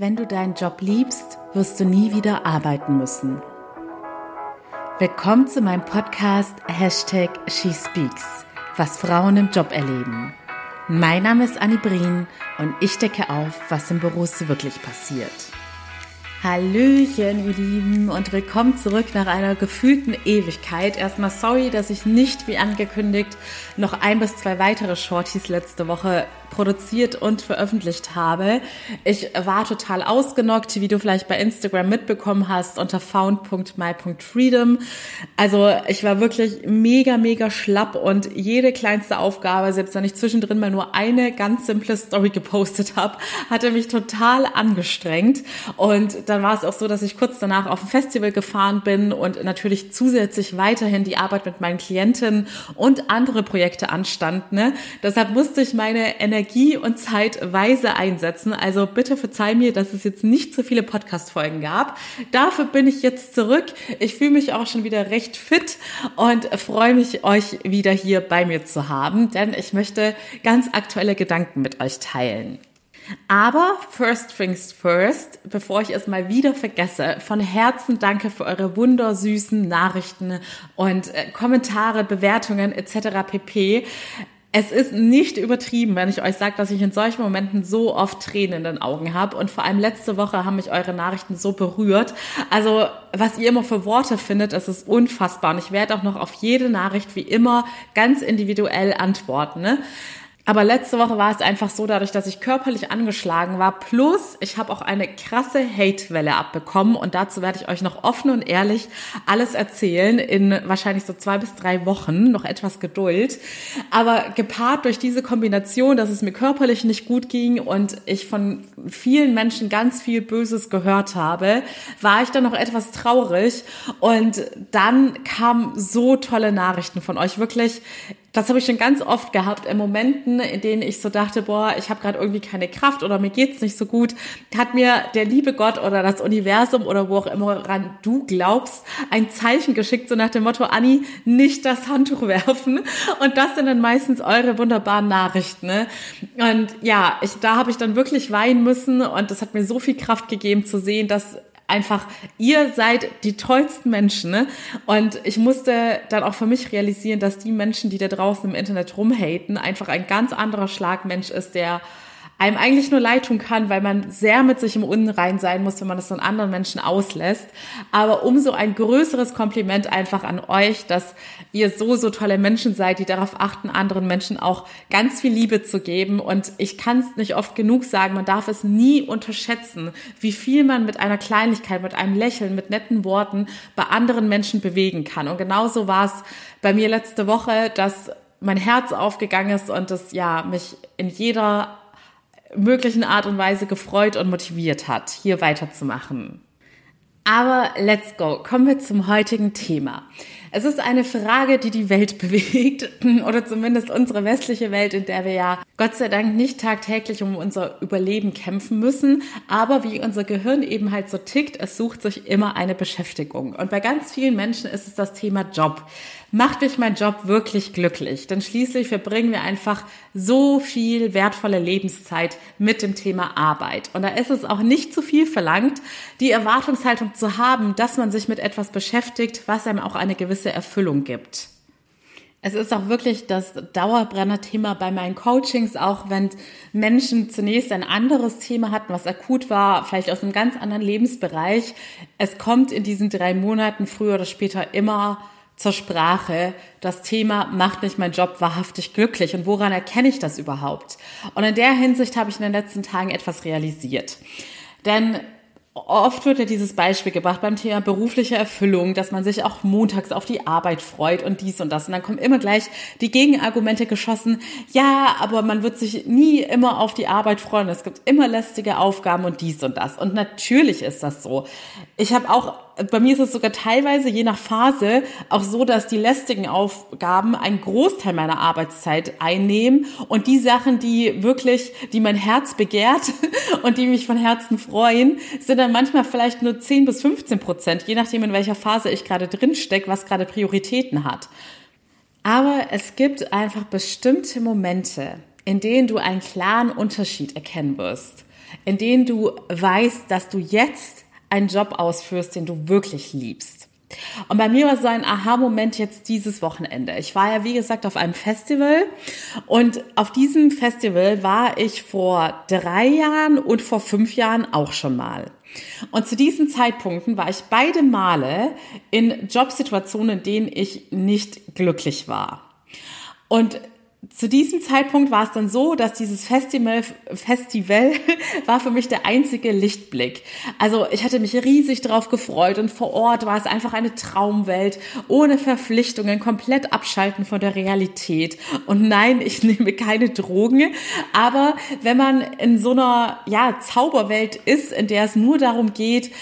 Wenn du deinen Job liebst, wirst du nie wieder arbeiten müssen. Willkommen zu meinem Podcast Hashtag SheSpeaks, was Frauen im Job erleben. Mein Name ist Annie Brien und ich decke auf, was im Büro wirklich passiert. Hallöchen, ihr Lieben, und willkommen zurück nach einer gefühlten Ewigkeit. Erstmal sorry, dass ich nicht, wie angekündigt, noch ein bis zwei weitere Shorties letzte Woche produziert und veröffentlicht habe. Ich war total ausgenockt, wie du vielleicht bei Instagram mitbekommen hast, unter found.my.freedom. Also ich war wirklich mega, mega schlapp und jede kleinste Aufgabe, selbst wenn ich zwischendrin mal nur eine ganz simple Story gepostet habe, hatte mich total angestrengt. Und dann war es auch so, dass ich kurz danach auf ein Festival gefahren bin und natürlich zusätzlich weiterhin die Arbeit mit meinen Klientinnen und andere Projekte anstand. Ne? Deshalb musste ich meine Energie und Zeit weise einsetzen. Also bitte verzeih mir, dass es jetzt nicht so viele Podcast-Folgen gab. Dafür bin ich jetzt zurück. Ich fühle mich auch schon wieder recht fit und freue mich, euch wieder hier bei mir zu haben, denn ich möchte ganz aktuelle Gedanken mit euch teilen. Aber first things first, bevor ich es mal wieder vergesse, von Herzen danke für eure wundersüßen Nachrichten und äh, Kommentare, Bewertungen etc. pp. Es ist nicht übertrieben, wenn ich euch sage, dass ich in solchen Momenten so oft Tränen in den Augen habe. Und vor allem letzte Woche haben mich eure Nachrichten so berührt. Also, was ihr immer für Worte findet, das ist unfassbar. Und ich werde auch noch auf jede Nachricht wie immer ganz individuell antworten. Ne? Aber letzte Woche war es einfach so, dadurch, dass ich körperlich angeschlagen war, plus ich habe auch eine krasse Hate-Welle abbekommen. Und dazu werde ich euch noch offen und ehrlich alles erzählen in wahrscheinlich so zwei bis drei Wochen, noch etwas Geduld. Aber gepaart durch diese Kombination, dass es mir körperlich nicht gut ging und ich von vielen Menschen ganz viel Böses gehört habe, war ich dann noch etwas traurig. Und dann kamen so tolle Nachrichten von euch, wirklich das habe ich schon ganz oft gehabt in Momenten, in denen ich so dachte, boah, ich habe gerade irgendwie keine Kraft oder mir geht's nicht so gut, hat mir der liebe Gott oder das Universum oder wo auch immer ran du glaubst, ein Zeichen geschickt, so nach dem Motto, Anni, nicht das Handtuch werfen. Und das sind dann meistens eure wunderbaren Nachrichten. Ne? Und ja, ich, da habe ich dann wirklich weinen müssen und das hat mir so viel Kraft gegeben zu sehen, dass einfach, ihr seid die tollsten Menschen. Ne? Und ich musste dann auch für mich realisieren, dass die Menschen, die da draußen im Internet rumhaten, einfach ein ganz anderer Schlagmensch ist, der einem eigentlich nur leid tun kann, weil man sehr mit sich im Unrein sein muss, wenn man das von anderen Menschen auslässt. Aber umso ein größeres Kompliment einfach an euch, dass ihr so, so tolle Menschen seid, die darauf achten, anderen Menschen auch ganz viel Liebe zu geben. Und ich kann es nicht oft genug sagen, man darf es nie unterschätzen, wie viel man mit einer Kleinigkeit, mit einem Lächeln, mit netten Worten bei anderen Menschen bewegen kann. Und genauso war es bei mir letzte Woche, dass mein Herz aufgegangen ist und es ja mich in jeder möglichen Art und Weise gefreut und motiviert hat, hier weiterzumachen. Aber let's go. Kommen wir zum heutigen Thema. Es ist eine Frage, die die Welt bewegt oder zumindest unsere westliche Welt, in der wir ja Gott sei Dank nicht tagtäglich um unser Überleben kämpfen müssen, aber wie unser Gehirn eben halt so tickt, es sucht sich immer eine Beschäftigung. Und bei ganz vielen Menschen ist es das Thema Job. Macht mich mein Job wirklich glücklich? Denn schließlich verbringen wir einfach so viel wertvolle Lebenszeit mit dem Thema Arbeit. Und da ist es auch nicht zu viel verlangt, die Erwartungshaltung zu haben, dass man sich mit etwas beschäftigt, was einem auch eine gewisse Erfüllung gibt. Es ist auch wirklich das Dauerbrenner-Thema bei meinen Coachings, auch wenn Menschen zunächst ein anderes Thema hatten, was akut war, vielleicht aus einem ganz anderen Lebensbereich. Es kommt in diesen drei Monaten früher oder später immer zur Sprache. Das Thema macht mich mein Job wahrhaftig glücklich und woran erkenne ich das überhaupt? Und in der Hinsicht habe ich in den letzten Tagen etwas realisiert. Denn Oft wird ja dieses Beispiel gebracht beim Thema berufliche Erfüllung, dass man sich auch montags auf die Arbeit freut und dies und das. Und dann kommen immer gleich die Gegenargumente geschossen. Ja, aber man wird sich nie immer auf die Arbeit freuen. Es gibt immer lästige Aufgaben und dies und das. Und natürlich ist das so. Ich habe auch bei mir ist es sogar teilweise je nach Phase auch so, dass die lästigen Aufgaben einen Großteil meiner Arbeitszeit einnehmen und die Sachen, die wirklich, die mein Herz begehrt und die mich von Herzen freuen, sind dann manchmal vielleicht nur 10 bis 15 Prozent, je nachdem in welcher Phase ich gerade drin stecke, was gerade Prioritäten hat. Aber es gibt einfach bestimmte Momente, in denen du einen klaren Unterschied erkennen wirst in denen du weißt, dass du jetzt einen Job ausführst, den du wirklich liebst. Und bei mir war so ein Aha-Moment jetzt dieses Wochenende. Ich war ja, wie gesagt, auf einem Festival und auf diesem Festival war ich vor drei Jahren und vor fünf Jahren auch schon mal. Und zu diesen Zeitpunkten war ich beide Male in Jobsituationen, in denen ich nicht glücklich war. Und zu diesem Zeitpunkt war es dann so, dass dieses Festival, Festival war für mich der einzige Lichtblick. Also ich hatte mich riesig drauf gefreut und vor Ort war es einfach eine Traumwelt, ohne Verpflichtungen, komplett abschalten von der Realität. Und nein, ich nehme keine Drogen, aber wenn man in so einer, ja, Zauberwelt ist, in der es nur darum geht,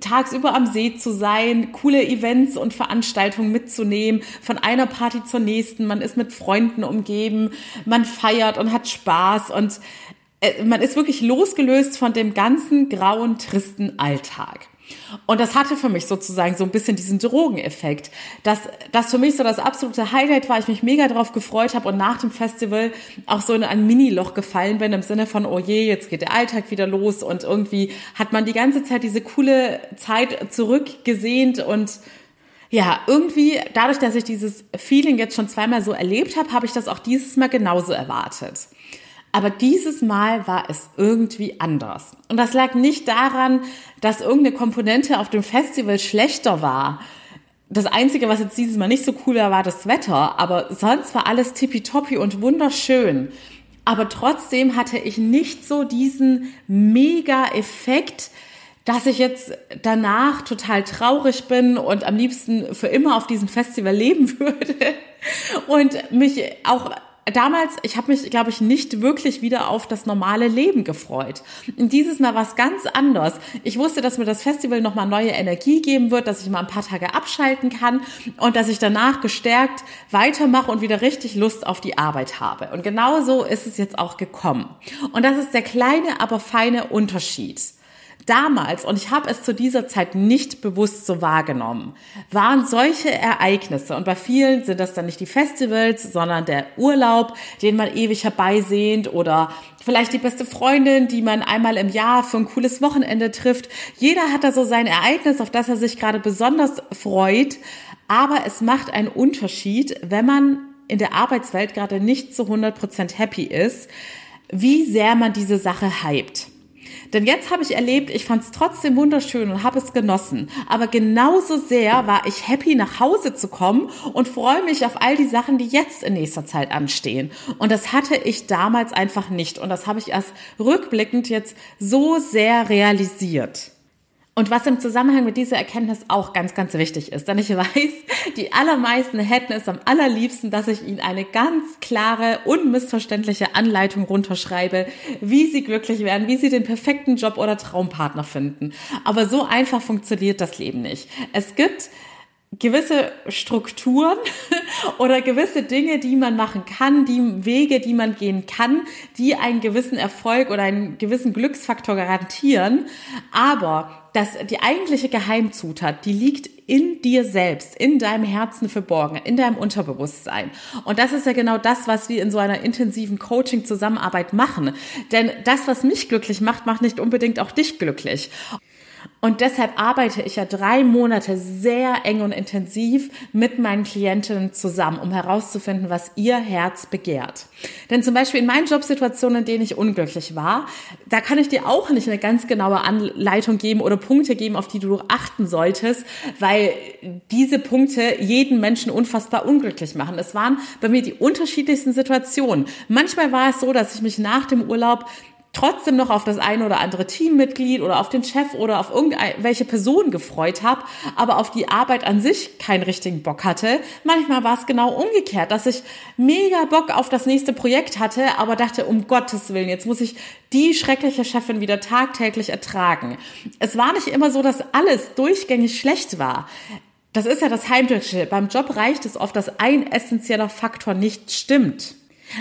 tagsüber am See zu sein, coole Events und Veranstaltungen mitzunehmen, von einer Party zur nächsten, man ist mit Freunden umgeben, Leben, man feiert und hat Spaß und äh, man ist wirklich losgelöst von dem ganzen grauen, tristen Alltag. Und das hatte für mich sozusagen so ein bisschen diesen Drogeneffekt, dass das für mich so das absolute Highlight war, ich mich mega drauf gefreut habe und nach dem Festival auch so in ein Mini-Loch gefallen bin im Sinne von, oh je, jetzt geht der Alltag wieder los und irgendwie hat man die ganze Zeit diese coole Zeit zurückgesehnt und ja, irgendwie, dadurch, dass ich dieses Feeling jetzt schon zweimal so erlebt habe, habe ich das auch dieses Mal genauso erwartet. Aber dieses Mal war es irgendwie anders. Und das lag nicht daran, dass irgendeine Komponente auf dem Festival schlechter war. Das Einzige, was jetzt dieses Mal nicht so cool war, war das Wetter. Aber sonst war alles tippitoppi und wunderschön. Aber trotzdem hatte ich nicht so diesen Mega-Effekt, dass ich jetzt danach total traurig bin und am liebsten für immer auf diesem Festival leben würde und mich auch damals, ich habe mich, glaube ich, nicht wirklich wieder auf das normale Leben gefreut. Und dieses Mal war es ganz anders. Ich wusste, dass mir das Festival nochmal neue Energie geben wird, dass ich mal ein paar Tage abschalten kann und dass ich danach gestärkt weitermache und wieder richtig Lust auf die Arbeit habe. Und genau so ist es jetzt auch gekommen. Und das ist der kleine, aber feine Unterschied damals, und ich habe es zu dieser Zeit nicht bewusst so wahrgenommen, waren solche Ereignisse, und bei vielen sind das dann nicht die Festivals, sondern der Urlaub, den man ewig herbeisehnt, oder vielleicht die beste Freundin, die man einmal im Jahr für ein cooles Wochenende trifft. Jeder hat da so sein Ereignis, auf das er sich gerade besonders freut, aber es macht einen Unterschied, wenn man in der Arbeitswelt gerade nicht zu 100% happy ist, wie sehr man diese Sache hypt. Denn jetzt habe ich erlebt, ich fand es trotzdem wunderschön und habe es genossen. Aber genauso sehr war ich happy, nach Hause zu kommen und freue mich auf all die Sachen, die jetzt in nächster Zeit anstehen. Und das hatte ich damals einfach nicht. Und das habe ich erst rückblickend jetzt so sehr realisiert. Und was im Zusammenhang mit dieser Erkenntnis auch ganz, ganz wichtig ist, denn ich weiß, die allermeisten hätten es am allerliebsten, dass ich ihnen eine ganz klare, unmissverständliche Anleitung runterschreibe, wie sie glücklich werden, wie sie den perfekten Job oder Traumpartner finden. Aber so einfach funktioniert das Leben nicht. Es gibt gewisse Strukturen oder gewisse Dinge, die man machen kann, die Wege, die man gehen kann, die einen gewissen Erfolg oder einen gewissen Glücksfaktor garantieren. Aber das, die eigentliche Geheimzutat, die liegt in dir selbst, in deinem Herzen verborgen, in deinem Unterbewusstsein. Und das ist ja genau das, was wir in so einer intensiven Coaching-Zusammenarbeit machen. Denn das, was mich glücklich macht, macht nicht unbedingt auch dich glücklich. Und deshalb arbeite ich ja drei Monate sehr eng und intensiv mit meinen Klientinnen zusammen, um herauszufinden, was ihr Herz begehrt. Denn zum Beispiel in meinen Jobsituationen, in denen ich unglücklich war, da kann ich dir auch nicht eine ganz genaue Anleitung geben oder Punkte geben, auf die du achten solltest, weil diese Punkte jeden Menschen unfassbar unglücklich machen. Es waren bei mir die unterschiedlichsten Situationen. Manchmal war es so, dass ich mich nach dem Urlaub trotzdem noch auf das eine oder andere Teammitglied oder auf den Chef oder auf irgendwelche Person gefreut habe, aber auf die Arbeit an sich keinen richtigen Bock hatte. Manchmal war es genau umgekehrt, dass ich mega Bock auf das nächste Projekt hatte, aber dachte, um Gottes Willen, jetzt muss ich die schreckliche Chefin wieder tagtäglich ertragen. Es war nicht immer so, dass alles durchgängig schlecht war. Das ist ja das Heimtückische. Beim Job reicht es oft, dass ein essentieller Faktor nicht stimmt.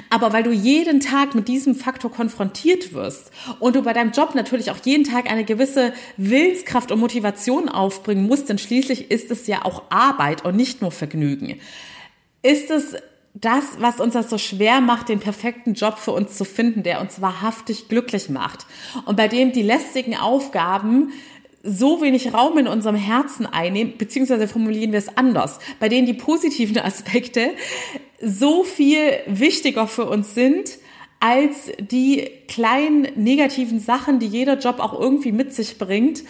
Aber weil du jeden Tag mit diesem Faktor konfrontiert wirst und du bei deinem Job natürlich auch jeden Tag eine gewisse Willenskraft und Motivation aufbringen musst, denn schließlich ist es ja auch Arbeit und nicht nur Vergnügen, ist es das, was uns das so schwer macht, den perfekten Job für uns zu finden, der uns wahrhaftig glücklich macht und bei dem die lästigen Aufgaben so wenig Raum in unserem Herzen einnehmen, beziehungsweise formulieren wir es anders, bei denen die positiven Aspekte so viel wichtiger für uns sind als die kleinen negativen Sachen, die jeder Job auch irgendwie mit sich bringt,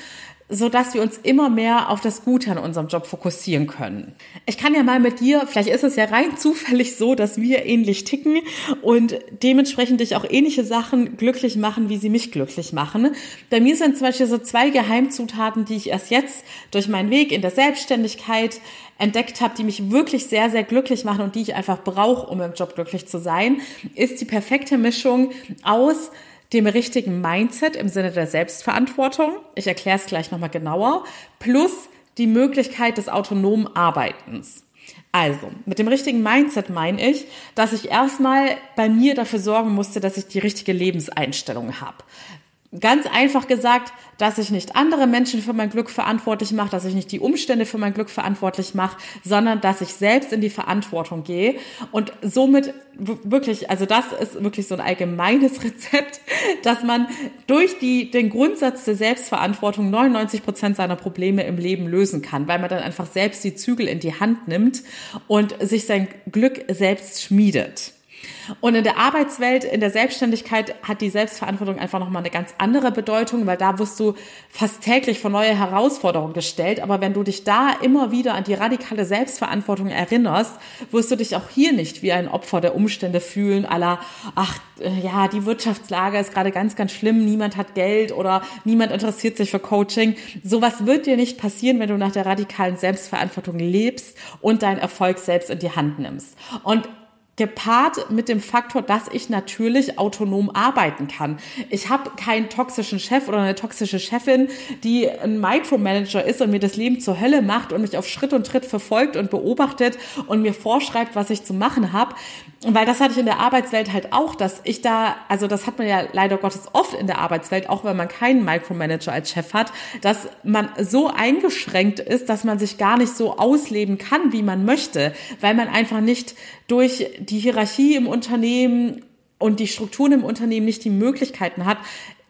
so dass wir uns immer mehr auf das Gute an unserem Job fokussieren können. Ich kann ja mal mit dir, vielleicht ist es ja rein zufällig so, dass wir ähnlich ticken und dementsprechend dich auch ähnliche Sachen glücklich machen, wie sie mich glücklich machen. Bei mir sind zum Beispiel so zwei Geheimzutaten, die ich erst jetzt durch meinen Weg in der Selbstständigkeit entdeckt habe, die mich wirklich sehr, sehr glücklich machen und die ich einfach brauche, um im Job glücklich zu sein, ist die perfekte Mischung aus dem richtigen Mindset im Sinne der Selbstverantwortung, ich erkläre es gleich nochmal genauer, plus die Möglichkeit des autonomen Arbeitens. Also, mit dem richtigen Mindset meine ich, dass ich erstmal bei mir dafür sorgen musste, dass ich die richtige Lebenseinstellung habe. Ganz einfach gesagt, dass ich nicht andere Menschen für mein Glück verantwortlich mache, dass ich nicht die Umstände für mein Glück verantwortlich mache, sondern dass ich selbst in die Verantwortung gehe und somit wirklich, also das ist wirklich so ein allgemeines Rezept, dass man durch die, den Grundsatz der Selbstverantwortung 99 Prozent seiner Probleme im Leben lösen kann, weil man dann einfach selbst die Zügel in die Hand nimmt und sich sein Glück selbst schmiedet. Und in der Arbeitswelt, in der Selbstständigkeit hat die Selbstverantwortung einfach nochmal eine ganz andere Bedeutung, weil da wirst du fast täglich vor neue Herausforderungen gestellt. Aber wenn du dich da immer wieder an die radikale Selbstverantwortung erinnerst, wirst du dich auch hier nicht wie ein Opfer der Umstände fühlen, aller, ach, äh, ja, die Wirtschaftslage ist gerade ganz, ganz schlimm, niemand hat Geld oder niemand interessiert sich für Coaching. Sowas wird dir nicht passieren, wenn du nach der radikalen Selbstverantwortung lebst und deinen Erfolg selbst in die Hand nimmst. Und gepaart mit dem Faktor, dass ich natürlich autonom arbeiten kann. Ich habe keinen toxischen Chef oder eine toxische Chefin, die ein Micromanager ist und mir das Leben zur Hölle macht und mich auf Schritt und Tritt verfolgt und beobachtet und mir vorschreibt, was ich zu machen habe. Weil das hatte ich in der Arbeitswelt halt auch, dass ich da, also das hat man ja leider Gottes oft in der Arbeitswelt, auch wenn man keinen Micromanager als Chef hat, dass man so eingeschränkt ist, dass man sich gar nicht so ausleben kann, wie man möchte, weil man einfach nicht durch die Hierarchie im Unternehmen und die Strukturen im Unternehmen nicht die Möglichkeiten hat,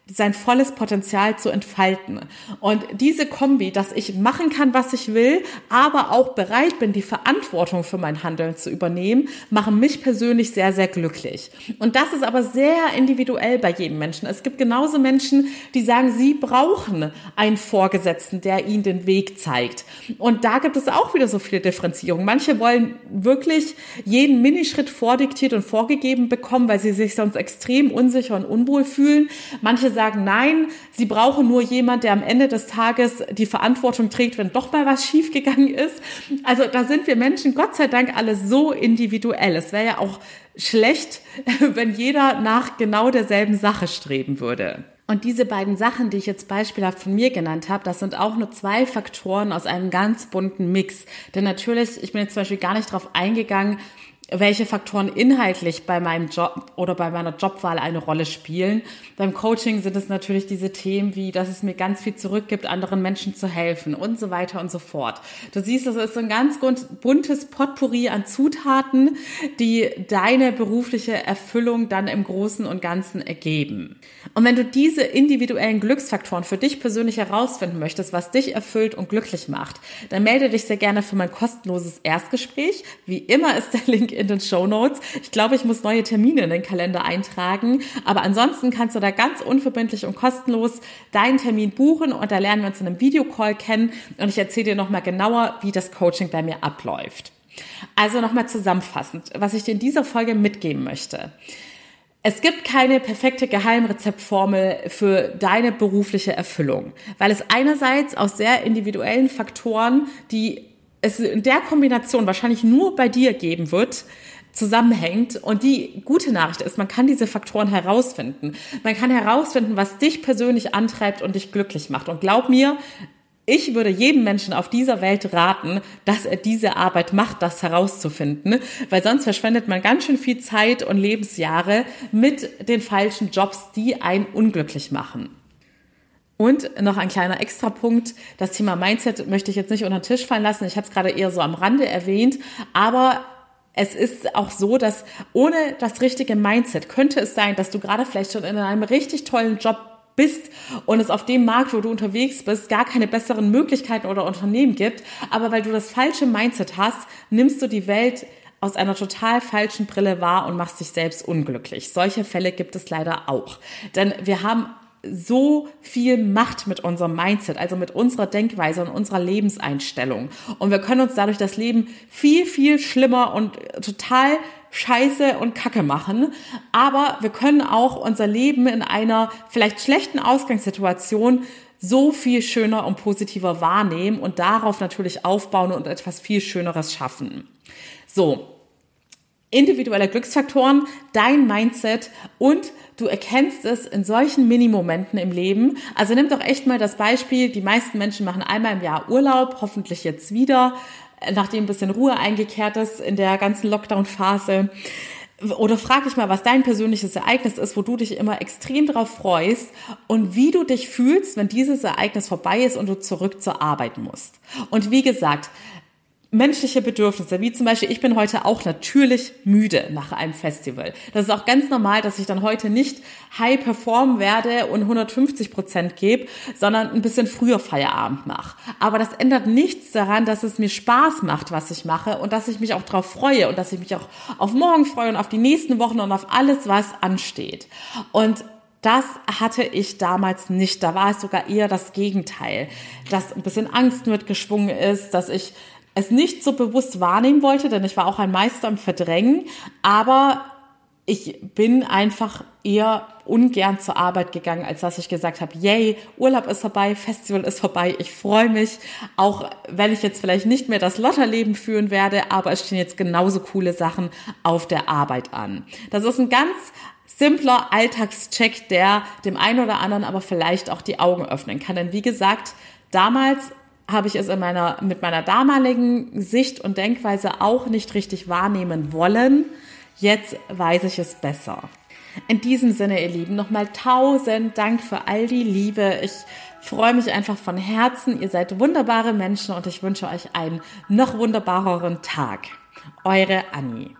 sein volles Potenzial zu entfalten. Und diese Kombi, dass ich machen kann, was ich will, aber auch bereit bin, die Verantwortung für mein Handeln zu übernehmen, machen mich persönlich sehr, sehr glücklich. Und das ist aber sehr individuell bei jedem Menschen. Es gibt genauso Menschen, die sagen, sie brauchen einen Vorgesetzten, der ihnen den Weg zeigt. Und da gibt es auch wieder so viele Differenzierungen. Manche wollen wirklich jeden Minischritt vordiktiert und vorgegeben bekommen, weil sie sich sonst extrem unsicher und unwohl fühlen. Manche sagen, nein, sie brauchen nur jemand, der am Ende des Tages die Verantwortung trägt, wenn doch mal was schiefgegangen ist. Also da sind wir Menschen Gott sei Dank alle so individuell. Es wäre ja auch schlecht, wenn jeder nach genau derselben Sache streben würde. Und diese beiden Sachen, die ich jetzt beispielhaft von mir genannt habe, das sind auch nur zwei Faktoren aus einem ganz bunten Mix. Denn natürlich, ich bin jetzt zum Beispiel gar nicht darauf eingegangen, welche Faktoren inhaltlich bei meinem Job oder bei meiner Jobwahl eine Rolle spielen. Beim Coaching sind es natürlich diese Themen wie, dass es mir ganz viel zurückgibt, anderen Menschen zu helfen und so weiter und so fort. Du siehst, es ist so ein ganz buntes Potpourri an Zutaten, die deine berufliche Erfüllung dann im Großen und Ganzen ergeben. Und wenn du diese individuellen Glücksfaktoren für dich persönlich herausfinden möchtest, was dich erfüllt und glücklich macht, dann melde dich sehr gerne für mein kostenloses Erstgespräch. Wie immer ist der Link in den Show Notes. Ich glaube, ich muss neue Termine in den Kalender eintragen. Aber ansonsten kannst du da ganz unverbindlich und kostenlos deinen Termin buchen und da lernen wir uns in einem Videocall kennen und ich erzähle dir nochmal genauer, wie das Coaching bei mir abläuft. Also nochmal zusammenfassend, was ich dir in dieser Folge mitgeben möchte. Es gibt keine perfekte Geheimrezeptformel für deine berufliche Erfüllung, weil es einerseits aus sehr individuellen Faktoren, die es in der Kombination wahrscheinlich nur bei dir geben wird, zusammenhängt. Und die gute Nachricht ist, man kann diese Faktoren herausfinden. Man kann herausfinden, was dich persönlich antreibt und dich glücklich macht. Und glaub mir, ich würde jedem Menschen auf dieser Welt raten, dass er diese Arbeit macht, das herauszufinden, weil sonst verschwendet man ganz schön viel Zeit und Lebensjahre mit den falschen Jobs, die einen unglücklich machen. Und noch ein kleiner Extrapunkt, das Thema Mindset möchte ich jetzt nicht unter den Tisch fallen lassen. Ich habe es gerade eher so am Rande erwähnt, aber es ist auch so, dass ohne das richtige Mindset könnte es sein, dass du gerade vielleicht schon in einem richtig tollen Job bist und es auf dem Markt, wo du unterwegs bist, gar keine besseren Möglichkeiten oder Unternehmen gibt. Aber weil du das falsche Mindset hast, nimmst du die Welt aus einer total falschen Brille wahr und machst dich selbst unglücklich. Solche Fälle gibt es leider auch. Denn wir haben so viel Macht mit unserem Mindset, also mit unserer Denkweise und unserer Lebenseinstellung. Und wir können uns dadurch das Leben viel, viel schlimmer und total scheiße und kacke machen. Aber wir können auch unser Leben in einer vielleicht schlechten Ausgangssituation so viel schöner und positiver wahrnehmen und darauf natürlich aufbauen und etwas viel Schöneres schaffen. So, individuelle Glücksfaktoren, dein Mindset und du erkennst es in solchen Mini-Momenten im Leben. Also nimm doch echt mal das Beispiel, die meisten Menschen machen einmal im Jahr Urlaub, hoffentlich jetzt wieder, nachdem ein bisschen Ruhe eingekehrt ist in der ganzen Lockdown-Phase. Oder frag dich mal, was dein persönliches Ereignis ist, wo du dich immer extrem darauf freust und wie du dich fühlst, wenn dieses Ereignis vorbei ist und du zurück zur Arbeit musst. Und wie gesagt, menschliche Bedürfnisse, wie zum Beispiel, ich bin heute auch natürlich müde nach einem Festival. Das ist auch ganz normal, dass ich dann heute nicht high performen werde und 150 Prozent gebe, sondern ein bisschen früher Feierabend mache. Aber das ändert nichts daran, dass es mir Spaß macht, was ich mache und dass ich mich auch darauf freue und dass ich mich auch auf morgen freue und auf die nächsten Wochen und auf alles, was ansteht. Und das hatte ich damals nicht. Da war es sogar eher das Gegenteil, dass ein bisschen Angst mitgeschwungen ist, dass ich es nicht so bewusst wahrnehmen wollte, denn ich war auch ein Meister im Verdrängen, aber ich bin einfach eher ungern zur Arbeit gegangen, als dass ich gesagt habe, yay, Urlaub ist vorbei, Festival ist vorbei, ich freue mich, auch wenn ich jetzt vielleicht nicht mehr das Lotterleben führen werde, aber es stehen jetzt genauso coole Sachen auf der Arbeit an. Das ist ein ganz simpler Alltagscheck, der dem einen oder anderen aber vielleicht auch die Augen öffnen kann. Denn wie gesagt, damals habe ich es in meiner, mit meiner damaligen Sicht und Denkweise auch nicht richtig wahrnehmen wollen. Jetzt weiß ich es besser. In diesem Sinne, ihr Lieben, nochmal tausend Dank für all die Liebe. Ich freue mich einfach von Herzen. Ihr seid wunderbare Menschen und ich wünsche euch einen noch wunderbareren Tag. Eure Annie.